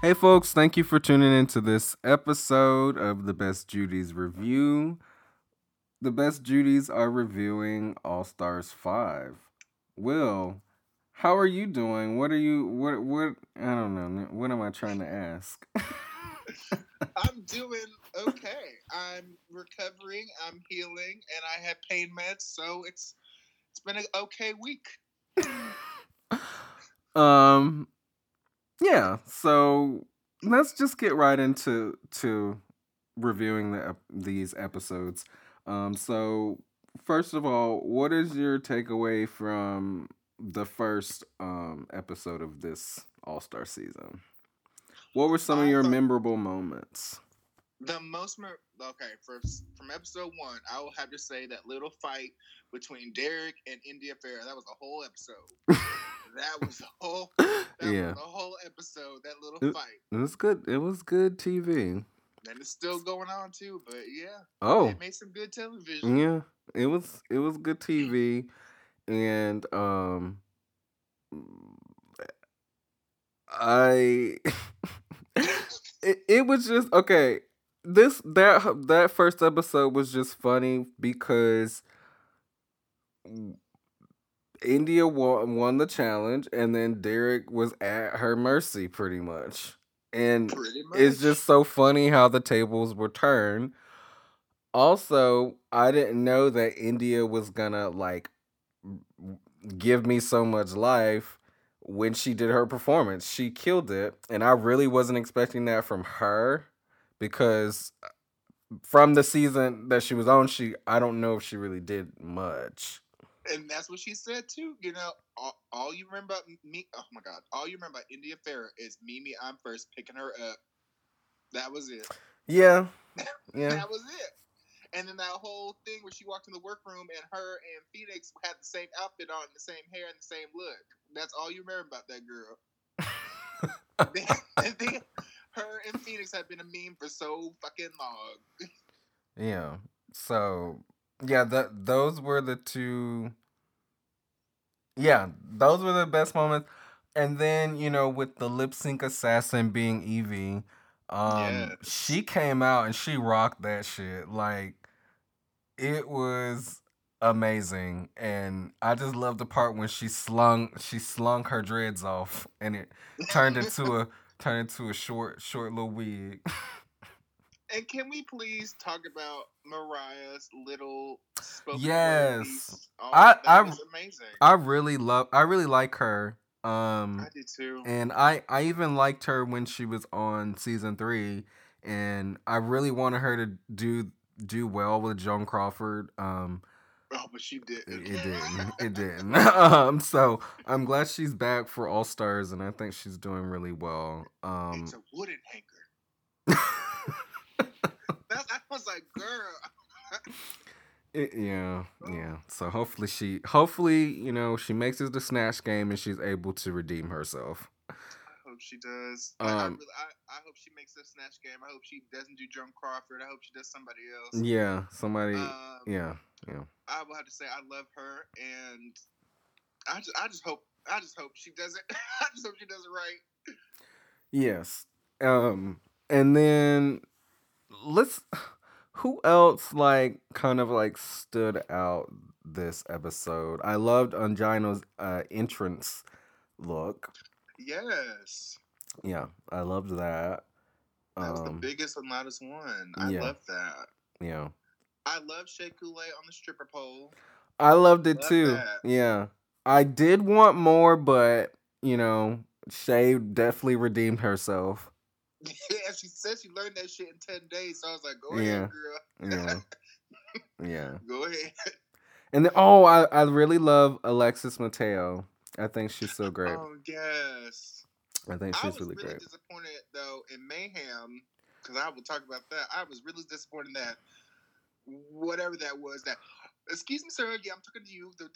Hey, folks, thank you for tuning into this episode of the Best Judy's Review. The Best Judy's are reviewing All Stars 5. Will, how are you doing? What are you, what, what, I don't know, what am I trying to ask? I'm doing okay. I'm recovering. I'm healing, and I have pain meds, so it's it's been an okay week. um, yeah, so let's just get right into to reviewing the these episodes. Um, so first of all, what is your takeaway from the first um episode of this All Star season? What were some of your memorable moments? The most mer- okay for from episode one, I will have to say that little fight between Derrick and India Ferrah. That was a whole episode. that was a whole. That Yeah. was a whole episode. That little Uh, fight, It was good. It was good TV. and it's still going on too. But yeah, Oh, it made some good television. Yeah, it was it was good TV, and um, I it, it was just okay. This that that first episode was just funny because India won, won the challenge, and then Derrick was at her mercy pretty much, and Pretty much. it's just so funny how the tables were turned. Also, I didn't know that India was gonna like give me so much life when she did her performance. She killed it, and I really wasn't expecting that from her because uh, from the season that she was on, she I don't know if she really did much. And that's what she said too. You know, all, all you remember me. Oh my God! All you remember about India Ferrah is Mimi. I'm first picking her up. That was it. Yeah, yeah, That was it. And then that whole thing where she walked in the workroom and her and Phoenix had the same outfit on, the same hair, and the same look. That's all you remember about that girl. her and Phoenix had been a meme for so fucking long. yeah. So yeah, that those were the two. Yeah, those were the best moments. And then you know, with the lip sync assassin being Yvie, um, Yes. she came out and she rocked that shit. Like it was amazing, and I just love the part when she slung she slung her dreads off, and it turned into a turned into a short short little wig. And can we please talk about Mariah's little spoken Yes. Oh, I- I- amazing. I really love I really like her. Um I did too. and I I even liked her when she was on season 3 and I really wanted her to do do well with Joan Crawford. Um Oh, but she did. it, it didn't. It didn't. um so I'm glad she's back for All Stars and I think she's doing really well. Um it's a wooden hanger. That's, I was like, girl. it- yeah, yeah. So hopefully she hopefully, you know, she makes it to Snatch game and she's able to redeem herself. Hope she does. Like, I, Um, really, I, I hope she makes a snatch game. I hope she doesn't do Joan Crawford. I hope she does somebody else. Yeah, somebody Um, yeah, yeah. I will have to say I love her, and I just, I just hope, I just hope she does it. I just hope she does it right. Yes. Um and then let's who else like kind of like stood out this episode? I loved Ongina's uh entrance look. Yes, Yeah, I loved that. that was the Um biggest and loudest one. I yeah. love that. yeah. I love Shea Coulee on the stripper pole. I loved it Love too. that. Yeah. I did want more, but you know, Shea definitely redeemed herself. yeah, she said she learned that shit in ten days. So I was like, go Yeah. ahead, girl. Yeah. yeah. Go ahead. And then, oh, I, I really love Alexis Mateo. I think she's so great. Oh yes. I think she's really great. I was really really great. disappointed though in Mayhem because I will talk about that. I was really disappointed that whatever that was that. Excuse me, sir. Yeah, I'm talking to you. The,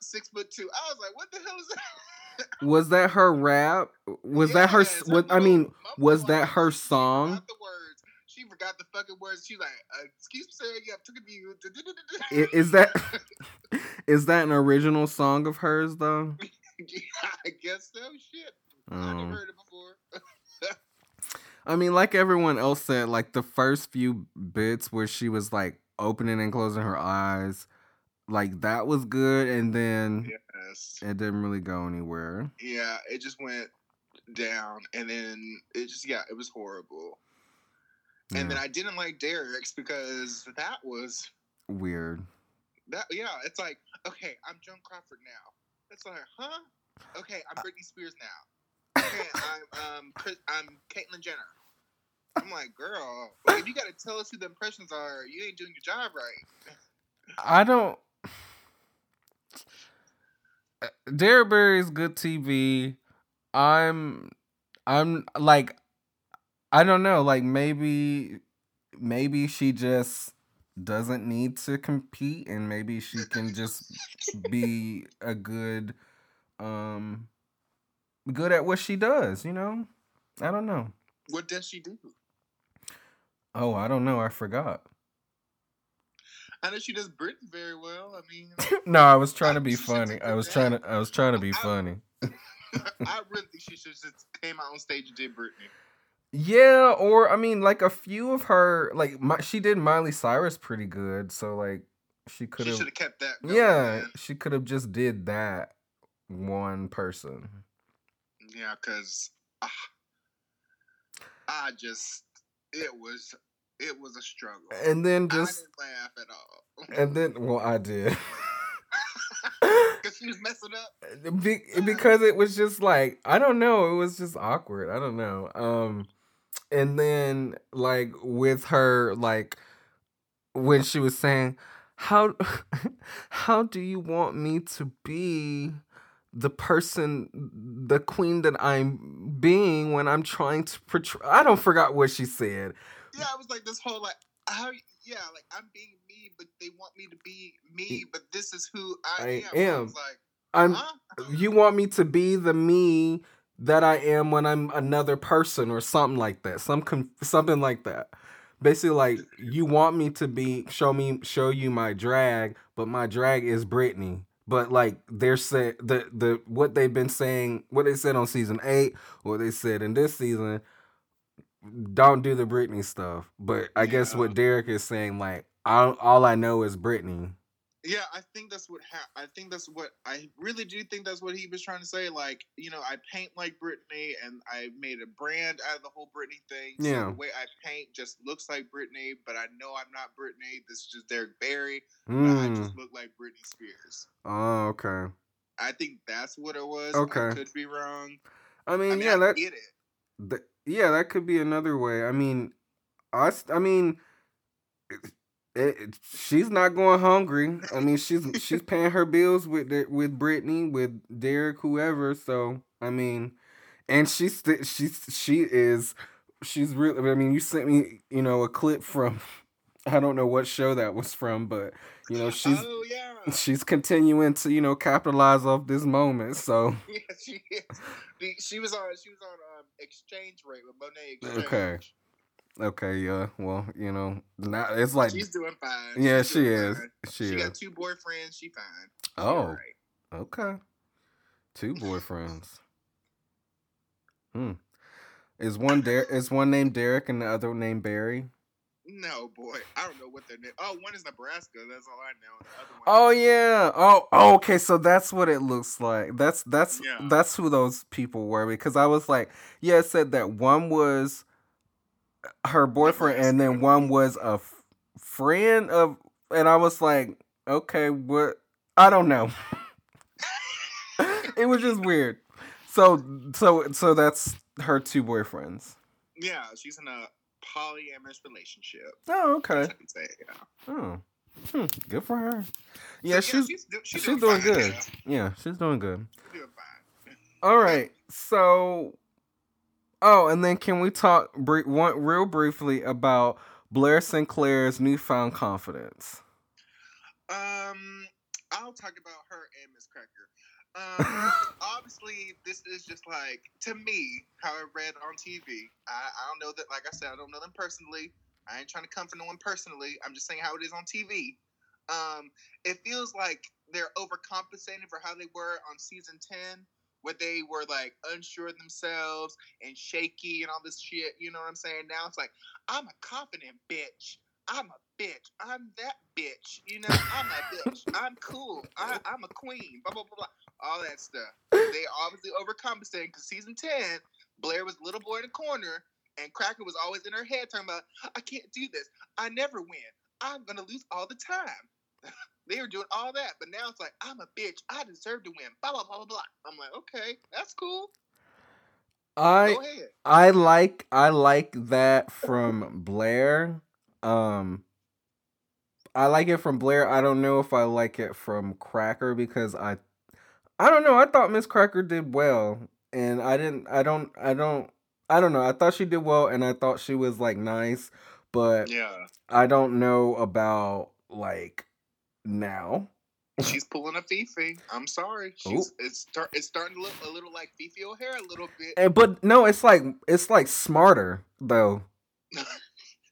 six foot two. I was like, what the hell is that? Was that her rap? Was that her? What I mean, was that her song? Forgot the. She forgot the fucking words. She like, uh, excuse me, sir. Yeah, took a view. I- Is that is that an original song of hers though? I guess so. Shit, I never heard it before. I mean, like everyone else said, like the first few bits where she was like opening and closing her eyes, like that was good, and then yes. it didn't really go anywhere. Yeah, it just went down, and then it just yeah, it was horrible. And then I didn't like Derrick's because that was weird. that. Yeah, it's like okay, I'm Joan Crawford now. It's like, huh? Okay, I'm Britney Spears now. Okay, I'm um, Chris, I'm Caitlyn Jenner. I'm like, girl, if you got to tell us who the impressions are, you ain't doing your job right. I don't. Derrick Barry's good TV. I'm, I'm like, I don't know. Like maybe, maybe she just doesn't need to compete, and maybe she can just be a good, um, good at what she does. You know, I don't know. What does she do? Oh, I don't know. I forgot. I know she does Britney very well. I mean, no, I was trying to be funny. I was trying to. I was trying to be I- funny. I really think she should just came out on stage and did Britney. Yeah, or I mean, like a few of her, like my, she did Miley Cyrus pretty good. So like she could She have, should have kept that. Going, yeah, man. she could have just did that one person. Yeah, because I just it was it was a struggle. And then I just, didn't laugh at all and then, well, I did. because she was messing up. Be- because it was just like I don't know, it was just awkward. I don't know. Um and then like with her like when she was saying how how do you want me to be the person the queen that I'm being when I'm trying to portray I don't forgot what she said. Yeah, I was like this whole like how yeah like I'm being me, but they want me to be me, but this is who I, I am. I am. was like, I'm you want me to be the me that I am when I'm another person or something like that. Some con- something like that. Basically like you want me to be show me show you my drag, but my drag is Britney. But like they're say the the what they've been saying, what they said on season 8, what they said in this season, don't do the Britney stuff. But I guess what Derrick is saying like I, all I know is Britney. Yeah, I think that's what ha- I think that's what I really do think that's what he was trying to say. Like, you know, I paint like Britney, and I made a brand out of the whole Britney thing. So Yeah. the way I paint just looks like Britney, but I know I'm not Britney. This is just Derrick Barry. But I Mm. just look like Britney Spears. Oh, okay. I think that's what it was. Okay. I could be wrong. I mean, I mean, yeah, I that get it. Th- yeah, that could be another way. I mean, i mean, it, she's not going hungry. I mean, she's she's paying her bills with with Britney, with Derrick, whoever. So I mean, and she's she's she is she's really. I mean, you sent me you know a clip from I don't know what show that was from, but you know she's oh yeah, she's continuing to you know capitalize off this moment. So yeah, she is. She was on. She was on um, exchange rate with Monét X Change. Okay. Okay, yeah, well, you know, now it's like She's doing fine. Yeah, She's she is. fine. She, She is. got two boyfriends. She fine. Oh, alright. okay. Two boyfriends. Hmm. Is one Der- is one named Derrick and the other named Barry? No, boy. I don't know what their name. Oh, one is Nebraska. That's all I know. The other one. Oh yeah. Oh, oh, okay. So that's what it looks like. That's that's Yeah. that's who those people were because I was like, yeah, it said that one was her boyfriend and then one was a f- friend of, and I was like, okay, what? I don't know. it was just weird. So so so that's her two boyfriends. Yeah, she's in a polyamorous relationship. Oh, okay. say yeah. Oh, hmm. good for her. Yeah, So, she's she's, she's, she's doing, good. Yeah, Yeah, she's doing good. she's doing fine. All right. So, oh, and then can we talk br- one real briefly about Blair St. Clair's newfound confidence? Um, I'll talk about her and Miz Cracker. Um, obviously, this is just like to me how I read on TV. I, I don't know that. Like I said, I don't know them personally. I ain't trying to come for no one personally. I'm just saying how it is on TV. Um, it feels like they're overcompensating for how they were on season ten, where they were like unsure of themselves and shaky and all this shit. You know what I'm saying? Now it's like I'm a confident bitch. I'm a bitch. I'm that bitch. You know, I'm a bitch. I'm cool. I, I'm a queen. Blah blah blah blah. All that stuff. They obviously overcompensating because season ten, Blair was a little boy in the corner, and Cracker was always in her head talking about, "I can't do this. I never win. I'm gonna lose all the time." they were doing all that, but now it's like, "I'm a bitch. I deserve to win." Blah blah blah blah blah. I'm like, okay, that's cool. I I like I like that from Blair. Um I like it from Blair. I don't know if I like it from Cracker because I I don't know. I thought Miz Cracker did well and I didn't I don't I don't I don't know. I thought she did well and I thought she was like nice, but Yeah, I don't know about like now. she's pulling a Phi Phi. I'm sorry. She's it's it's starting to look a little like Fifi O'Hare a little bit. And, but no, it's like it's like smarter though.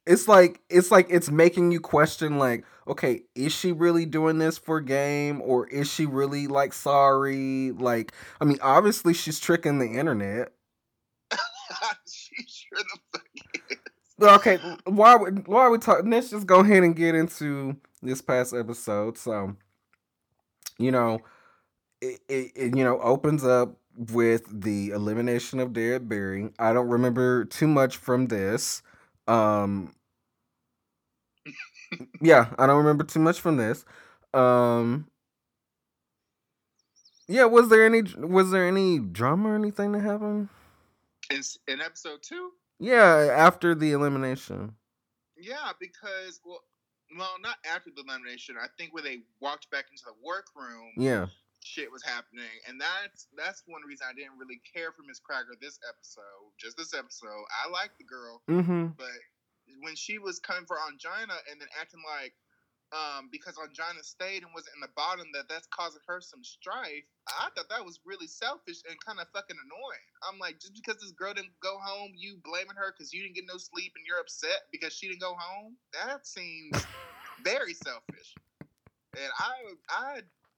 It's like it's like it's making you question like, okay, is she really doing this for game or is she really like sorry? Like, I mean, obviously she's tricking the internet. she sure the fuck is. Okay, why we why are we talking? Let's just go ahead and get into this past episode. So, you know, it, it, it you know opens up with the elimination of Derrick Barry. I don't remember too much from this. Um, yeah, I don't remember too much from this. Um, yeah, was there any was there any drama or anything that happened? In, in episode two, Yeah, after the elimination. yeah, because well, well, not after the elimination. I think when they walked back into the workroom, Yeah. shit was happening, and that's that's one reason I didn't really care for Miz Cracker this episode. Just this episode, I like the girl, Mm-hmm. but when she was coming for Ongina and then acting like. Um, because Ongina stayed and wasn't in the bottom, that that's causing her some strife. I thought that was really selfish and kind of fucking annoying. I'm like, just because this girl didn't go home, you blaming her because you didn't get no sleep and you're upset because she didn't go home. That seems very selfish. And I, I,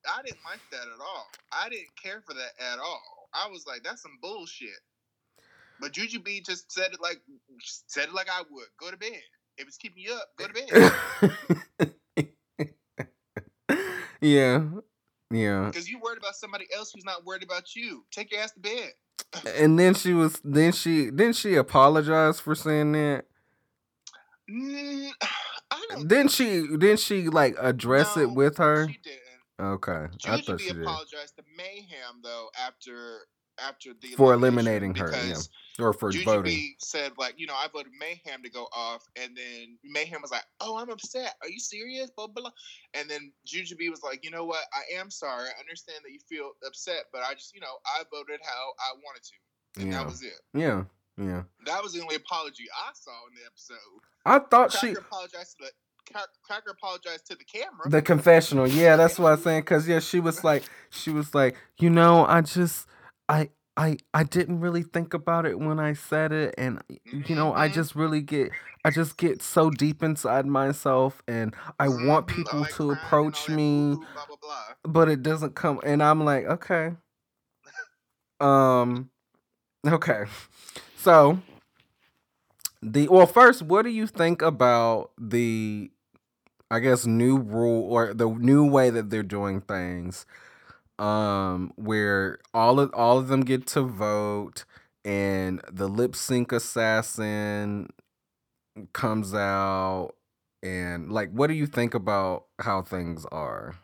I didn't like that at all. I didn't care for that at all. I was like, that's some bullshit. But Jujubee just said it like said it like I would. Go to bed. If it's keeping you up, go to bed. yeah. Yeah. Because you worried about somebody else who's not worried about you. Take your ass to bed. And then she was then she didn't she apologized for saying that? Mm, I. Didn't she didn't she like address it with her? She didn't. Okay. I thought she did. apologized to Mayhem though after after the For eliminating her, yeah. Or for Juju voting. B said like, you know, I voted Mayhem to go off, and then Mayhem was like, "Oh, I'm upset. Are you serious?" Blah blah. blah. And then Jujubee was like, "You know what? I am sorry. I understand that you feel upset, but I just, you know, I voted how I wanted to, and Yeah. that was it. Yeah. Yeah. That was the only apology I saw in the episode. I thought Cracker she apologized to the Cracker apologized to the camera. the confessional. Yeah, that's what I'm saying. Cause yeah, she was like, she was like, you know, I just, I, I, I didn't really think about it when I said it, and you know, I Mhm. just really get, I just get so deep inside myself, and I want Mhm, people like to crying and all approach me, Blah blah blah. but it doesn't come, and I'm like, okay, um, okay, so. The well, first, what do you think about the I guess new rule or the new way that they're doing things um where all of all of them get to vote and the lip sync assassin comes out and like what do you think about how things are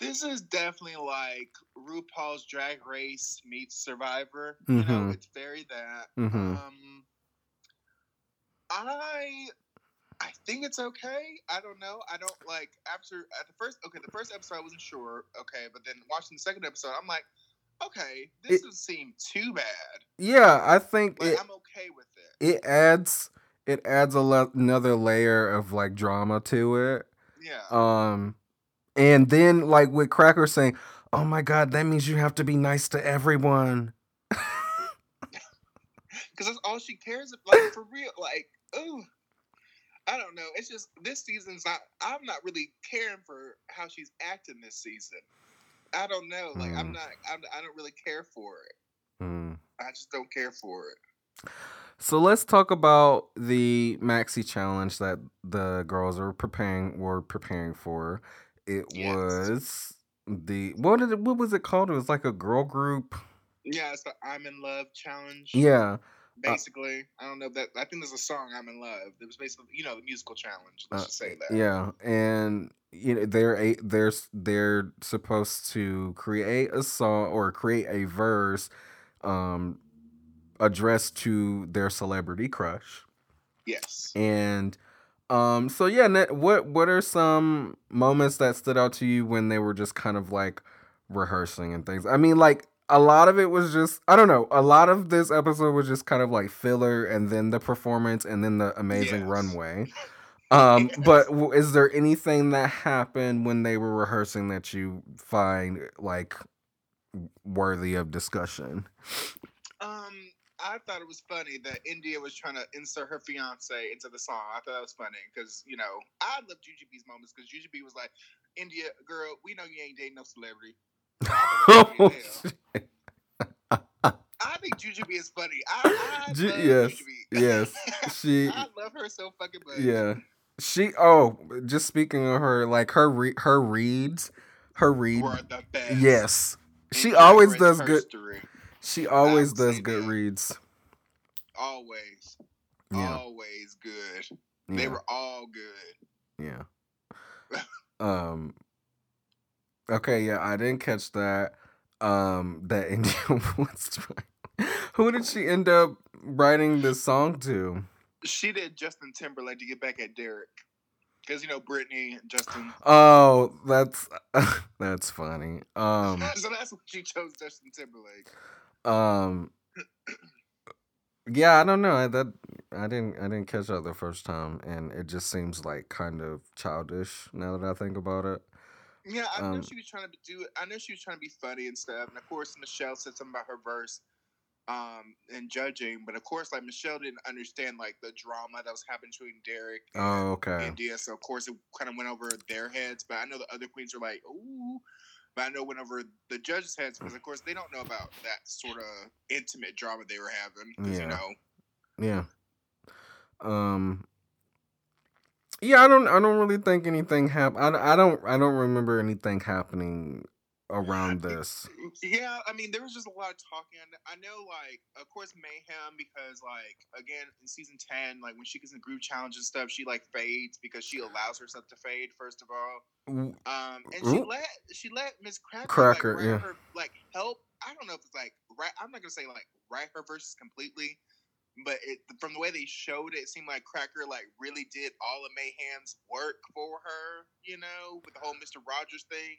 This is definitely like RuPaul's Drag Race meets Survivor. You know, Mhm. it's very that. Mhm. Um, I I think it's okay. I don't know. I don't like after at the first okay the first episode I wasn't sure okay, but then watching the second episode I'm like okay this It- doesn't seem too bad, yeah i think but it I'm okay with it. it adds it adds a le- another layer of like drama to it Yeah. Um, and then like with Cracker saying, Oh my god, that means you have to be nice to everyone. because that's all she cares about. Like for real, like ooh, I don't know. It's just this season's not. I'm not really caring for how she's acting this season. I don't know. Like I'm Hmm. not. I'm, I don't really care for it. Hmm. I just don't care for it. So let's talk about the maxi challenge that the girls were preparing were preparing for. It Yes. was the what did it, what was it called? It was like a girl group. Yeah, it's the "I'm in Love" challenge. Yeah. Basically. I don't know that. I think there's a song "I'm in Love." It was basically, you know, the musical challenge. Let's Uh, just say that. Yeah, and you know they're a they're they're supposed to create a song or create a verse um addressed to their celebrity crush. Yes. And um so yeah, what what are some moments that stood out to you when they were just kind of like rehearsing and things? I mean like a lot of it was just I don't know, a lot of this episode was just kind of like filler and then the performance and then the amazing Yes. runway. Um Yes. but w- is there anything that happened when they were rehearsing that you find like worthy of discussion? Um, I thought it was funny that India was trying to insert her fiance into the song. I thought that was funny because you know I love Jujubee's moments because Jujubee was like, "India girl, we know you ain't dating no celebrity." I thought that was funny as hell. I think Jujubee is funny. I, I Ju- yes, Jujubee. yes. She I love her so fucking much. Yeah. She oh, just speaking of her, like her re- her reads, her read. were the best. Yes. She always does good she always does good that. reads. Always, Yeah. always good. They were all good. Yeah. Um Okay, yeah, I didn't catch that. Um that India was trying. Who did she end up writing this song to? She did Justin Timberlake to get back at Derrick. Because, you know, Britney and Justin. Oh, that's that's funny. Um so that's what she chose Justin Timberlake. Um. Yeah, I don't know. I, that I didn't. I didn't catch that the first time, and it just seems like kind of childish now that I think about it. Yeah, I know Um, she was trying to do. I know she was trying to be funny and stuff. And of course, Michelle said something about her verse um and judging. But of course, like Michelle didn't understand like the drama that was happening between Derrick and Oh, okay. India. So of course it kind of went over their heads. But I know the other queens were like, ooh. But I know it went over the judges' heads because of course they don't know about that sort of intimate drama they were having Yeah. You know, Yeah. Um. Yeah, I don't. I don't really think anything happened. I, I don't. I don't remember anything happening around this. Yeah, I mean, there was just a lot of talking. I know, like, of course, mayhem because, like, again, in season ten, like when she gets in the group challenge and stuff, she like fades because she allows herself to fade. First of all, um, and she Ooh. let she let Miz Cracker, Cracker, like, yeah. her, like help. I don't know if it's like right. I'm not gonna say like write her verses completely, but it from the way they showed it, it seemed like Cracker like really did all of Mayhem's work for her. You know, with the whole Mister Rogers thing.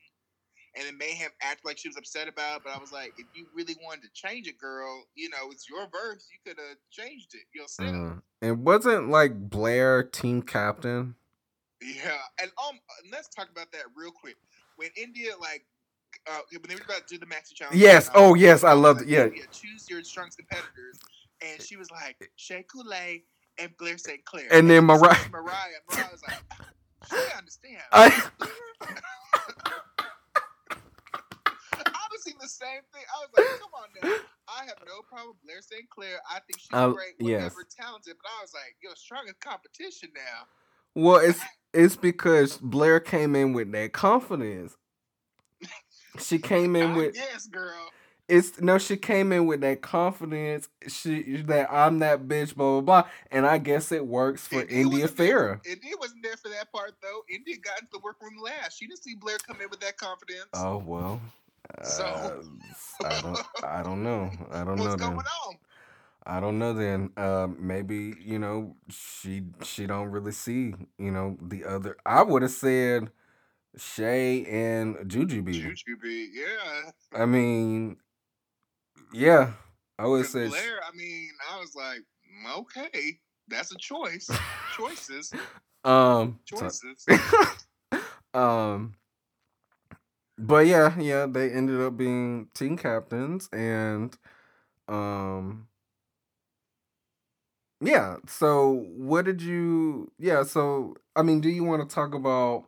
And then Mayhem acted like she was upset about it, but I was like, if you really wanted to change it, girl, you know, it's your verse. You could have changed it yourself. Uh, it wasn't like Blair team captain. Yeah, and um, let's talk about that real quick. When India like, uh, when they were about to do the maxi challenge. Yes. Oh, yes. I like, it. Yeah. Choose your strongest competitors, and she was like Shea Coulee and Blair St. Clair. And then she Mariah- Mariah, Mariah was like, she understand. I- seeing the same thing. I was like, come on now. I have no problem with Blair St. Clair. I think she's Uh, great, yes. whatever, talented. But I was like, yo, strongest competition now. Well, it's it's because Blair came in with that confidence. She came in with guess, girl. It's no, she came in with that confidence. She that I'm that bitch, blah blah blah, and I guess it works for India India Ferrah. India wasn't there for that part though. India got into the workroom last. She didn't see Blair come in with that confidence. Oh well, So- uh, I don't, I don't know, I don't What's know going then. on? I don't know then. Um, maybe you know she she don't really see you know the other. I would have said Shea and Jujubee. Jujubee, yeah. I mean, yeah, I would say. Blair, I mean, I was like, mm, okay, that's a choice. Choices, Um, choices. um, but yeah, yeah, they ended up being team captains and um yeah, so what did you yeah, so I mean, do you want to talk about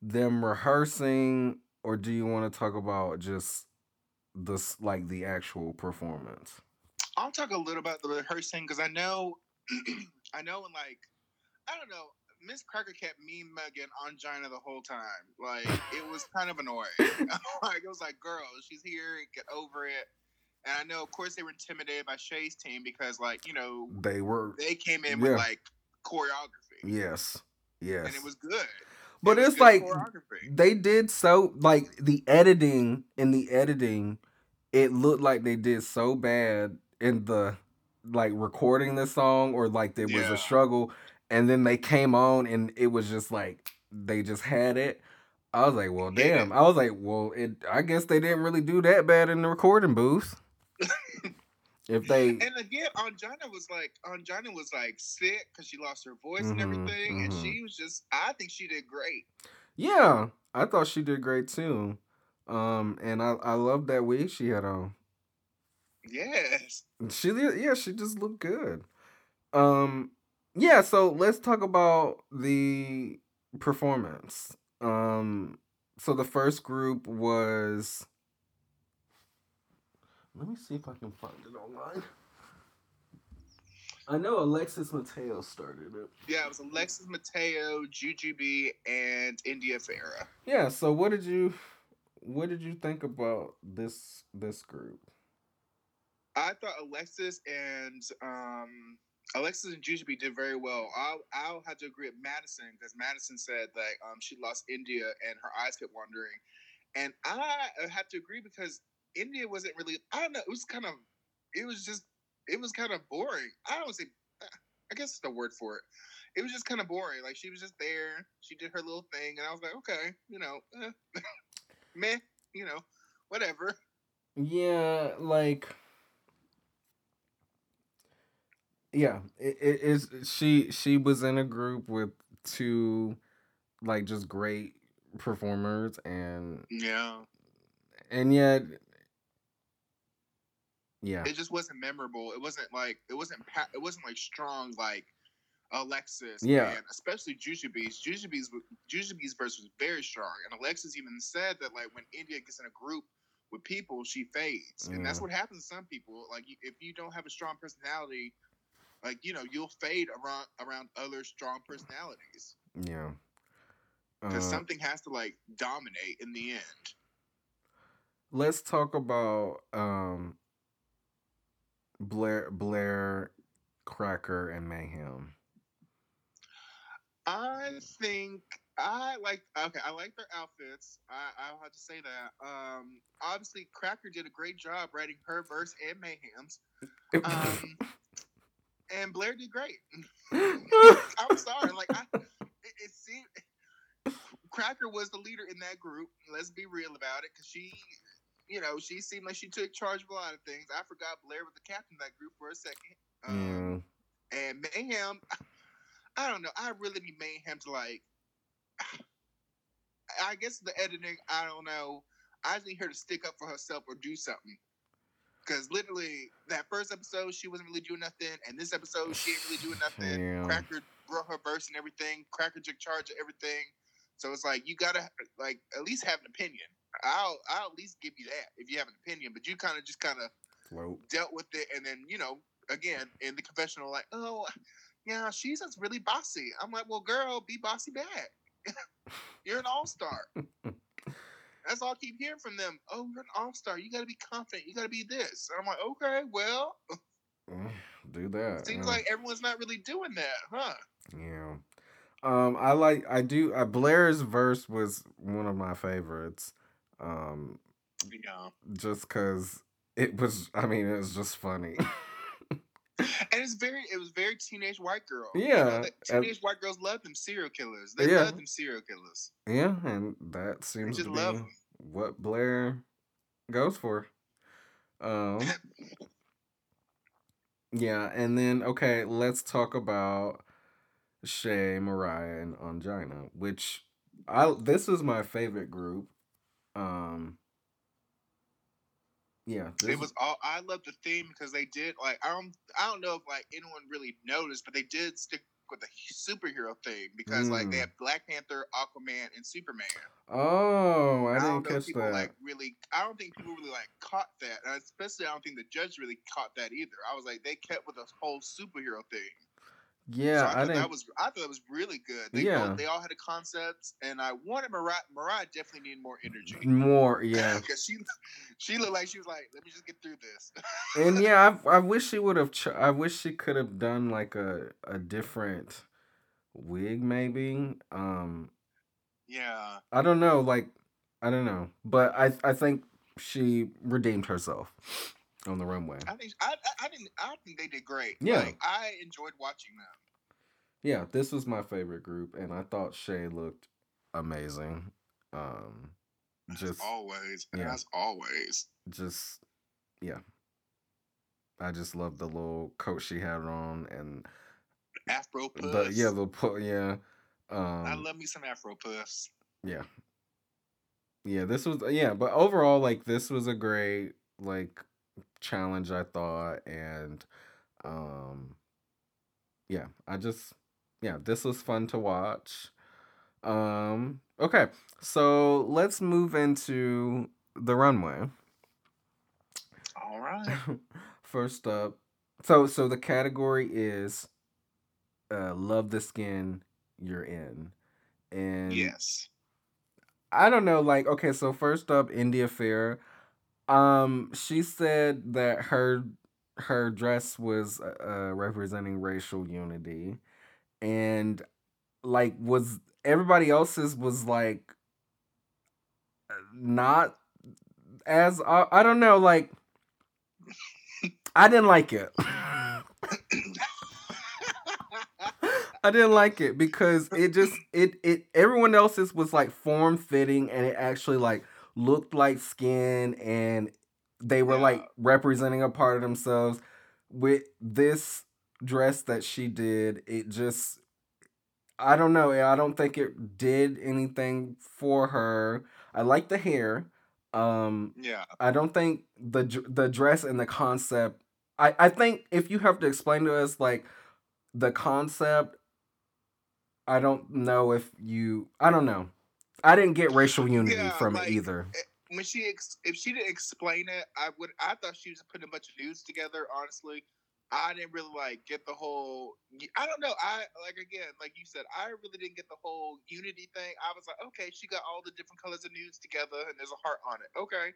them rehearsing or do you want to talk about just this like the actual performance? I'll talk a little about the rehearsing because I know, I know, and like, I don't know. Miz Cracker kept me mugging on Gina the whole time. Like, it was kind of annoying. like, it was like, girl, she's here, get over it. And I know, of course, they were intimidated by Shea's team because, like, you know, They were they came in Yeah. with like choreography, yes. Yes. and it was good. But it's like they did so like the editing in the editing it looked like they did so bad in the like recording the song or like there was Yeah. a struggle and then they came on and it was just like they just had it i was like well Yeah. damn i was like well it i guess they didn't really do that bad in the recording booth if they And again, Ongina was like, Ongina was like sick because she lost her voice and Mhm, everything, and mhm. she was just. I think she did great. yeah i thought she did great too um and i i love that wig she had on Yes. She yeah, she just looked good. Um yeah, so let's talk about the performance. Um so the first group was Let me see if I can find it online. I know Alexis Mateo started it. Yeah, it was Alexis Mateo, Jujubee, and India Ferrah. Yeah, so what did you what did you think about this this group? I thought Alexis and um, Alexis and Jujubee did very well. I'll, I'll have to agree with Madison because Madison said that um, she lost India and her eyes kept wandering, and I have to agree because India wasn't really. I don't know. It was kind of. It was just. It was kind of boring. I don't say. I guess it's the word for it. It was just kind of boring. Like she was just there. She did her little thing, and I was like, okay, you know, eh, meh, you know, whatever. Yeah, like yeah, it, it is she she was in a group with two like just great performers and Yeah. and yet yeah. it just wasn't memorable. It wasn't like it wasn't pa- it wasn't like strong like Alexis. Yeah. and especially Jujubee's. Jujubee's Jujubee's verse was very strong, and Alexis even said that like when India gets in a group with people, she fades, and that's what happens to some people. Like if you don't have a strong personality, like you know you'll fade around around other strong personalities Yeah. because Uh, something has to like dominate in the end. let's talk about um Blair Blair Cracker and Mayhem. I think I like okay. I like their outfits. I I'll have to say that. Um, obviously, Cracker did a great job writing her verse and Mayhem's. Um, and Blair did great. I'm sorry, like I, it, it seemed Cracker was the leader in that group. Let's be real about it, because she, you know, she seemed like she took charge of a lot of things. I forgot Blair was the captain of that group for a second. Um, yeah. and Mayhem, I don't know. I really need Mayhem to like. I guess the editing, I don't know. I just need her to stick up for herself or do something. Because literally, that first episode, she wasn't really doing nothing, and this episode, she ain't really doing nothing. Yeah. Cracker brought her verse and everything. Cracker took charge of everything. So it's like you gotta like at least have an opinion. I'll I'll at least give you that if you have an opinion. But you kind of just kind of Float. dealt with it, and then you know, again in the confessional, like, oh, yeah, she's just really bossy. I'm like, well, girl, be bossy back. you're an all star. That's all I keep hearing from them. Oh, you're an all star. You got to be confident. You got to be this. And I'm like, okay, well, Do that. seems yeah. like everyone's not really doing that, huh? Yeah. Um, I like I do uh, Blair's verse was one of my favorites. Um, Yeah. just cause it was I mean it was just funny. And it's very, it was very teenage white girl. You Yeah, know, that and- teenage white girls love them serial killers. They Yeah. love them serial killers. yeah, and that seems just to love be what Blair goes for. Um Yeah, and then okay, let's talk about Shea, Mariah, and Ongina, which I this is my favorite group. Um, yeah, It was all. I love the theme because they did like I don't. I don't know if like anyone really noticed, but they did stick with the superhero theme because like they Mm. have Black Panther, Aquaman, and Superman. Oh, I I, didn't don't know catch people that. like really. I don't think people really like caught that, and especially I don't think the judge really caught that either. I was like, they kept with the whole superhero thing. Yeah, so I, I, didn't. that was. I thought it was really good. They Yeah. both, they all had a concept, and I wanted Mariah. Mariah definitely needed more energy. more, yeah. because she she looked like she was like, let me just get through this. and yeah, I, I wish she would have. Ch- I wish she could have done like a a different wig, maybe. Um, yeah. I don't know, like I don't know, but I I think she redeemed herself on the runway. I think I, I I didn't I think they did great. Yeah. like, I enjoyed watching them. Yeah, this was my favorite group, and I thought Shea looked amazing. Um, As just always, yeah. as always. just yeah. I just love the little coat she had on, and Afro puss. the yeah the yeah. Um, I love me some Afro puffs. Yeah. Yeah, this was yeah, but overall like this was a great like challenge I thought and um yeah, I just yeah, this was fun to watch. Um okay, so let's move into the runway. All right. First up, so so the category is uh love the skin you're in. And yes. I don't know, like, okay, so first up, India Ferrah. Um, she said that her her dress was uh representing racial unity. And like was everybody else's was like not as I, I don't know, like I didn't like it. I didn't like it because it just it it everyone else's was like form fitting and it actually like looked like skin and they were like representing a part of themselves. With this dress that she did, it just I don't know. I don't think it did anything for her. I like the hair. Um yeah. I don't think the the dress and the concept. I I think if you have to explain to us like the concept, I don't know if you. I don't know. I didn't get racial unity Yeah, from like, it either. Eh, when she ex- if she didn't explain it, I would I thought she was putting a bunch of news together. Honestly, I didn't really like get the whole. I don't know. I like again, like you said, I really didn't get the whole unity thing. I was like, okay, she got all the different colors of news together, and there's a heart on it. Okay,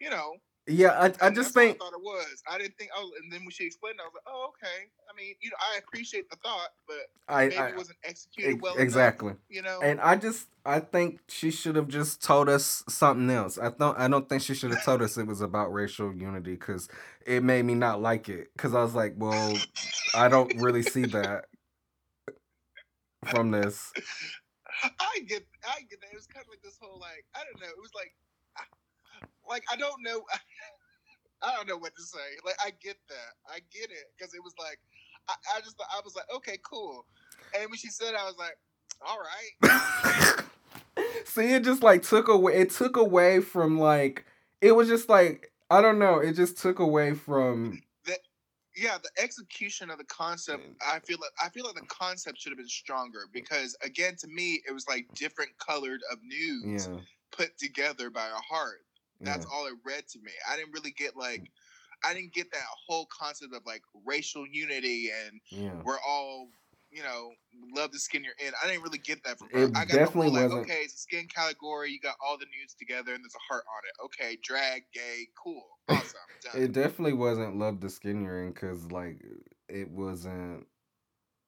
you know. Yeah, I I just think I thought it was. I didn't think. Oh, and then when she explained, it, I was like, oh, okay. I mean, you know, I appreciate the thought, but I, maybe I it wasn't executed ex- well enough. exactly. You know. And I just I think she should have just told us something else. I don't I don't think she should have told us it was about racial unity because it made me not like it. Because I was like, well, I don't really see that from this. I get, I get that. It was kind of like this whole like, I don't know. It was like, like I don't know, I don't know what to say. Like I get that, I get it because it was like, I, I just, thought- I was like, okay, cool. And when she said, I was like, all right. See, it just like took away. It took away from like it was just like I don't know. It just took away from yeah, the execution of the concept, mm. I feel like I feel like the concept should have been stronger because again, to me, it was like different colored of news yeah. put together by a heart. Yeah. That's all it read to me. I didn't really get like, mm. I didn't get that whole concept of like racial unity and yeah. we're all, you know, love the skin you're in. I didn't really get that from her. It I got definitely whole, like, wasn't- okay, it's a skin category. You got all the nudes together and there's a heart on it. Okay, drag, gay, cool, awesome. It definitely wasn't love the skin you're in because like it wasn't.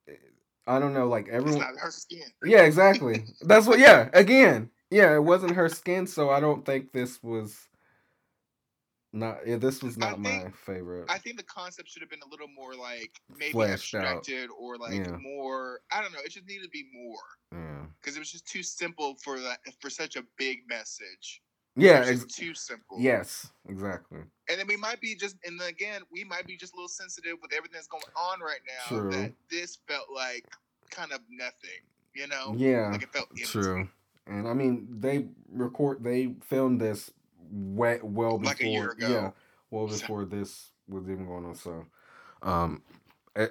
it- I don't know. Like it's everyone. not her skin. Yeah, exactly. That's what. Yeah, again. Yeah, it wasn't her skin, so I don't think this was. Not. Yeah, this was not my favorite. I think the concept should have been a little more like maybe Fleshed out. abstracted or like Yeah. more. I don't know. It just needed to be more yeah. because it was just too simple for that for such a big message. Yeah. it's Ex- too simple. yes. Exactly. And then we might be just, and then again, we might be just a little sensitive with everything that's going on right now. True. That this felt like kind of nothing, you know? Yeah. Like it felt empty. True. And I mean they record they filmed this way, well before Like a year ago. yeah, well before this was even going on. So, um,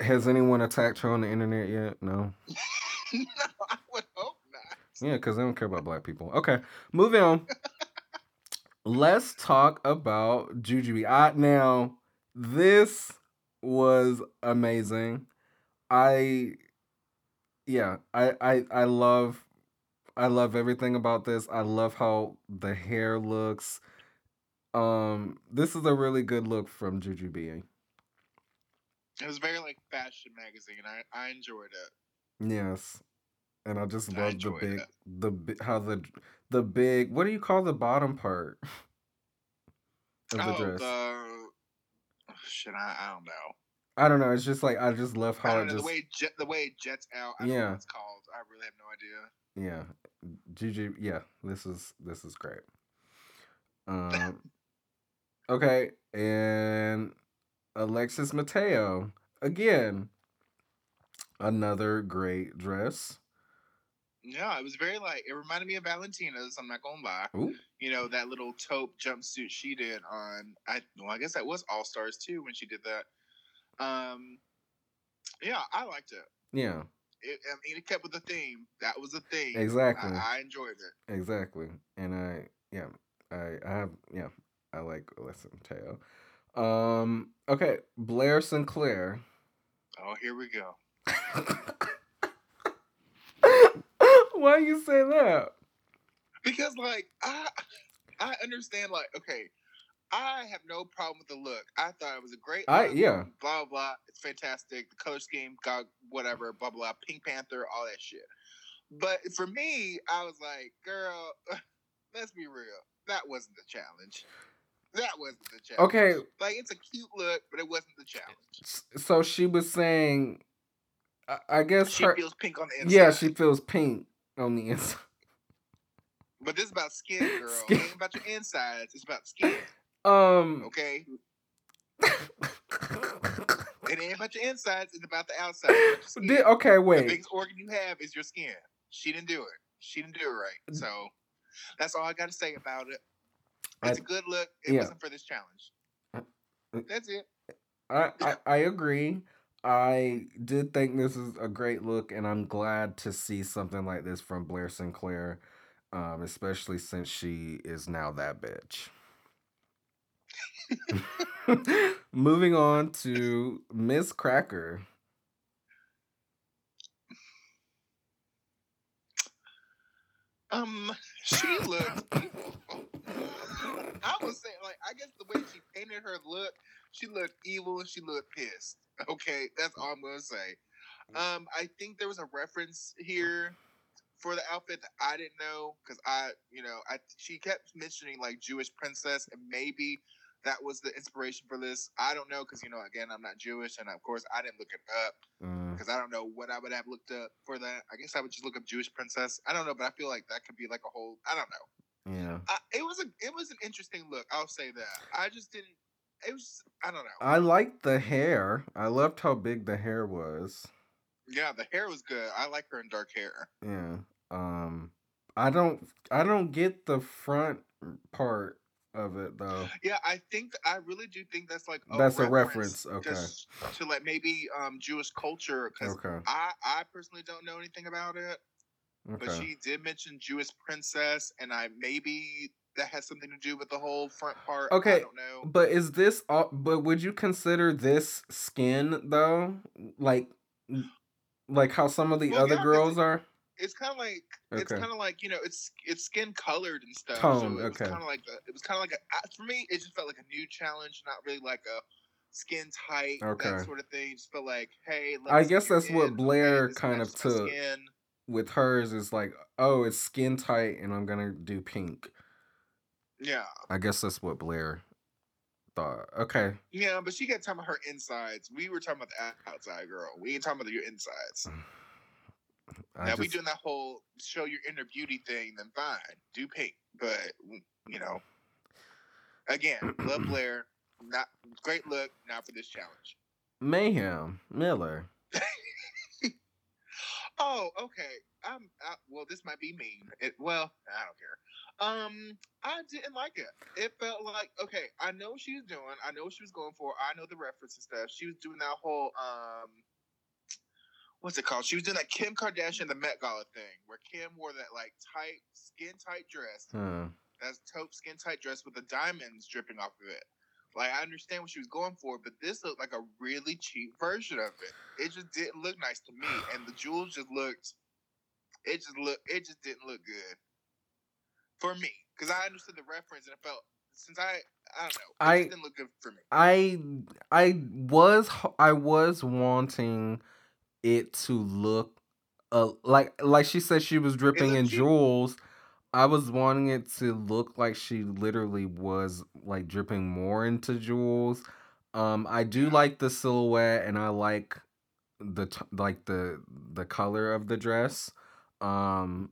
has anyone attacked her on the internet yet? No. no, I would hope not. Yeah, because they don't care about black people. Okay, moving on. Let's talk about Juju. I now this was amazing. I yeah, I I I love I love everything about this. I love how the hair looks. Um, this is a really good look from Jujubee. It was very like fashion magazine. I I enjoyed it. Yes, and I just I love the big it. the how the the big what do you call the bottom part of the oh, dress? the shit. I, I don't know. I don't know. It's just like I just love how it know just the way it jet, the way it jets out. I don't know Yeah. what it's called. I really have no idea. yeah, Juju. Yeah, this is this is great. Um, okay, and Alexis Mateo again, another great dress. Yeah, it was very like it reminded me of Valentina's. I'm not gonna lie. Ooh, You know that little taupe jumpsuit she did on. I well, I guess that was All Stars too when she did that. Um, yeah, I liked it. yeah, it I mean, it kept with the theme. That was the theme. Exactly. I, I enjoyed it. exactly. And I yeah, I I have yeah, I like Alexis Mateo. Um, okay, Blair St. Clair. Oh, here we go. Why you say that? Because like I, I understand. Like okay, I have no problem with the look. I thought it was a great. I yeah. Blah blah. It's fantastic. The color scheme, got whatever. Blah blah. Pink Panther, all that shit. But for me, I was like, girl, let's be real. That wasn't the challenge. That wasn't the challenge. Okay, Like it's a cute look, but it wasn't the challenge. so she was saying, I, I guess She her, feels pink on the inside. yeah, she feels pink on the inside. But this is about skin, girl. Skin. It ain't about your insides. It's about skin. Um, Okay. It ain't about your insides. It's about the outside. It's about your skin. did, okay, wait. The biggest organ you have is your skin. She didn't do it. She didn't do it right. So that's all I got to say about it. It's I- a good look. It yeah. wasn't for this challenge. Uh, That's it. I, I I agree. I did think this is a great look, and I'm glad to see something like this from Blair St. Clair, um, especially since she is now that bitch. Moving on to Miz Cracker. Um, she looked. I was saying, like, I guess the way she painted her look, she looked evil and she looked pissed. Okay, that's all I'm gonna say. Um, I think there was a reference here for the outfit that I didn't know because I, you know, I she kept mentioning like Jewish princess and maybe that was the inspiration for this. I don't know because you know, again, I'm not Jewish and of course I didn't look it up Mm, because I don't know what I would have looked up for that. I guess I would just look up Jewish princess. I don't know, but I feel like that could be like a whole. I don't know. yeah, I, it was a it was an interesting look. I'll say that. I just didn't. It was. I don't know. I liked the hair. I loved how big the hair was. yeah, the hair was good. I like her in dark hair. Yeah. Um, I don't I don't get the front part of it though. Yeah, I think I really do think that's like a That's a reference reference, okay. to like maybe um Jewish culture because Okay. I I personally don't know anything about it, but she did mention Jewish princess, and I maybe that has something to do with the whole front part. Okay, I don't know. But is this all but would you consider this skin though? Like like how some of the Well, other yeah, girls are? It's kind of like it's kind of like you know it's it's skin colored and stuff. Toned, so it was okay. kind of like a, it was kind of like a for me it just felt like a new challenge, not really like a skin tight Okay. that sort of thing. Just felt like hey, I guess that's what. Blair kind of took. Skin. With hers is like, oh, it's skin tight and I'm gonna do pink. Yeah, I guess that's what Blair thought. Okay. yeah, but she kept talking about her insides. We were talking about the outside girl. We ain't talking about your insides. I now we doing that whole show your inner beauty thing, then fine, do pink. But you know, again, love Blair. Not great look, not for this challenge. Mayhem Miller. Oh, okay. I'm I, well. This might be mean. It well, I don't care. Um, I didn't like it. It felt like okay. I know what she was doing. I know what she was going for. I know the reference and stuff. She was doing that whole um, what's it called? She was doing that Kim Kardashian the Met Gala thing where Kim wore that like tight skin tight dress. Huh. That's taupe skin tight dress with the diamonds dripping off of it. Like I understand what she was going for, but this looked like a really cheap version of it. It just didn't look nice to me, and the jewels just looked. It just looked. It just didn't look good for me because I understood the reference and it felt since I I don't know. It I- just didn't look good for me. I I was I was wanting it to look uh, like like she said she was dripping in cheap. jewels. I was wanting it to look like she literally was like dripping more into jewels. Um I do like the silhouette and I like the t- like the the color of the dress. Um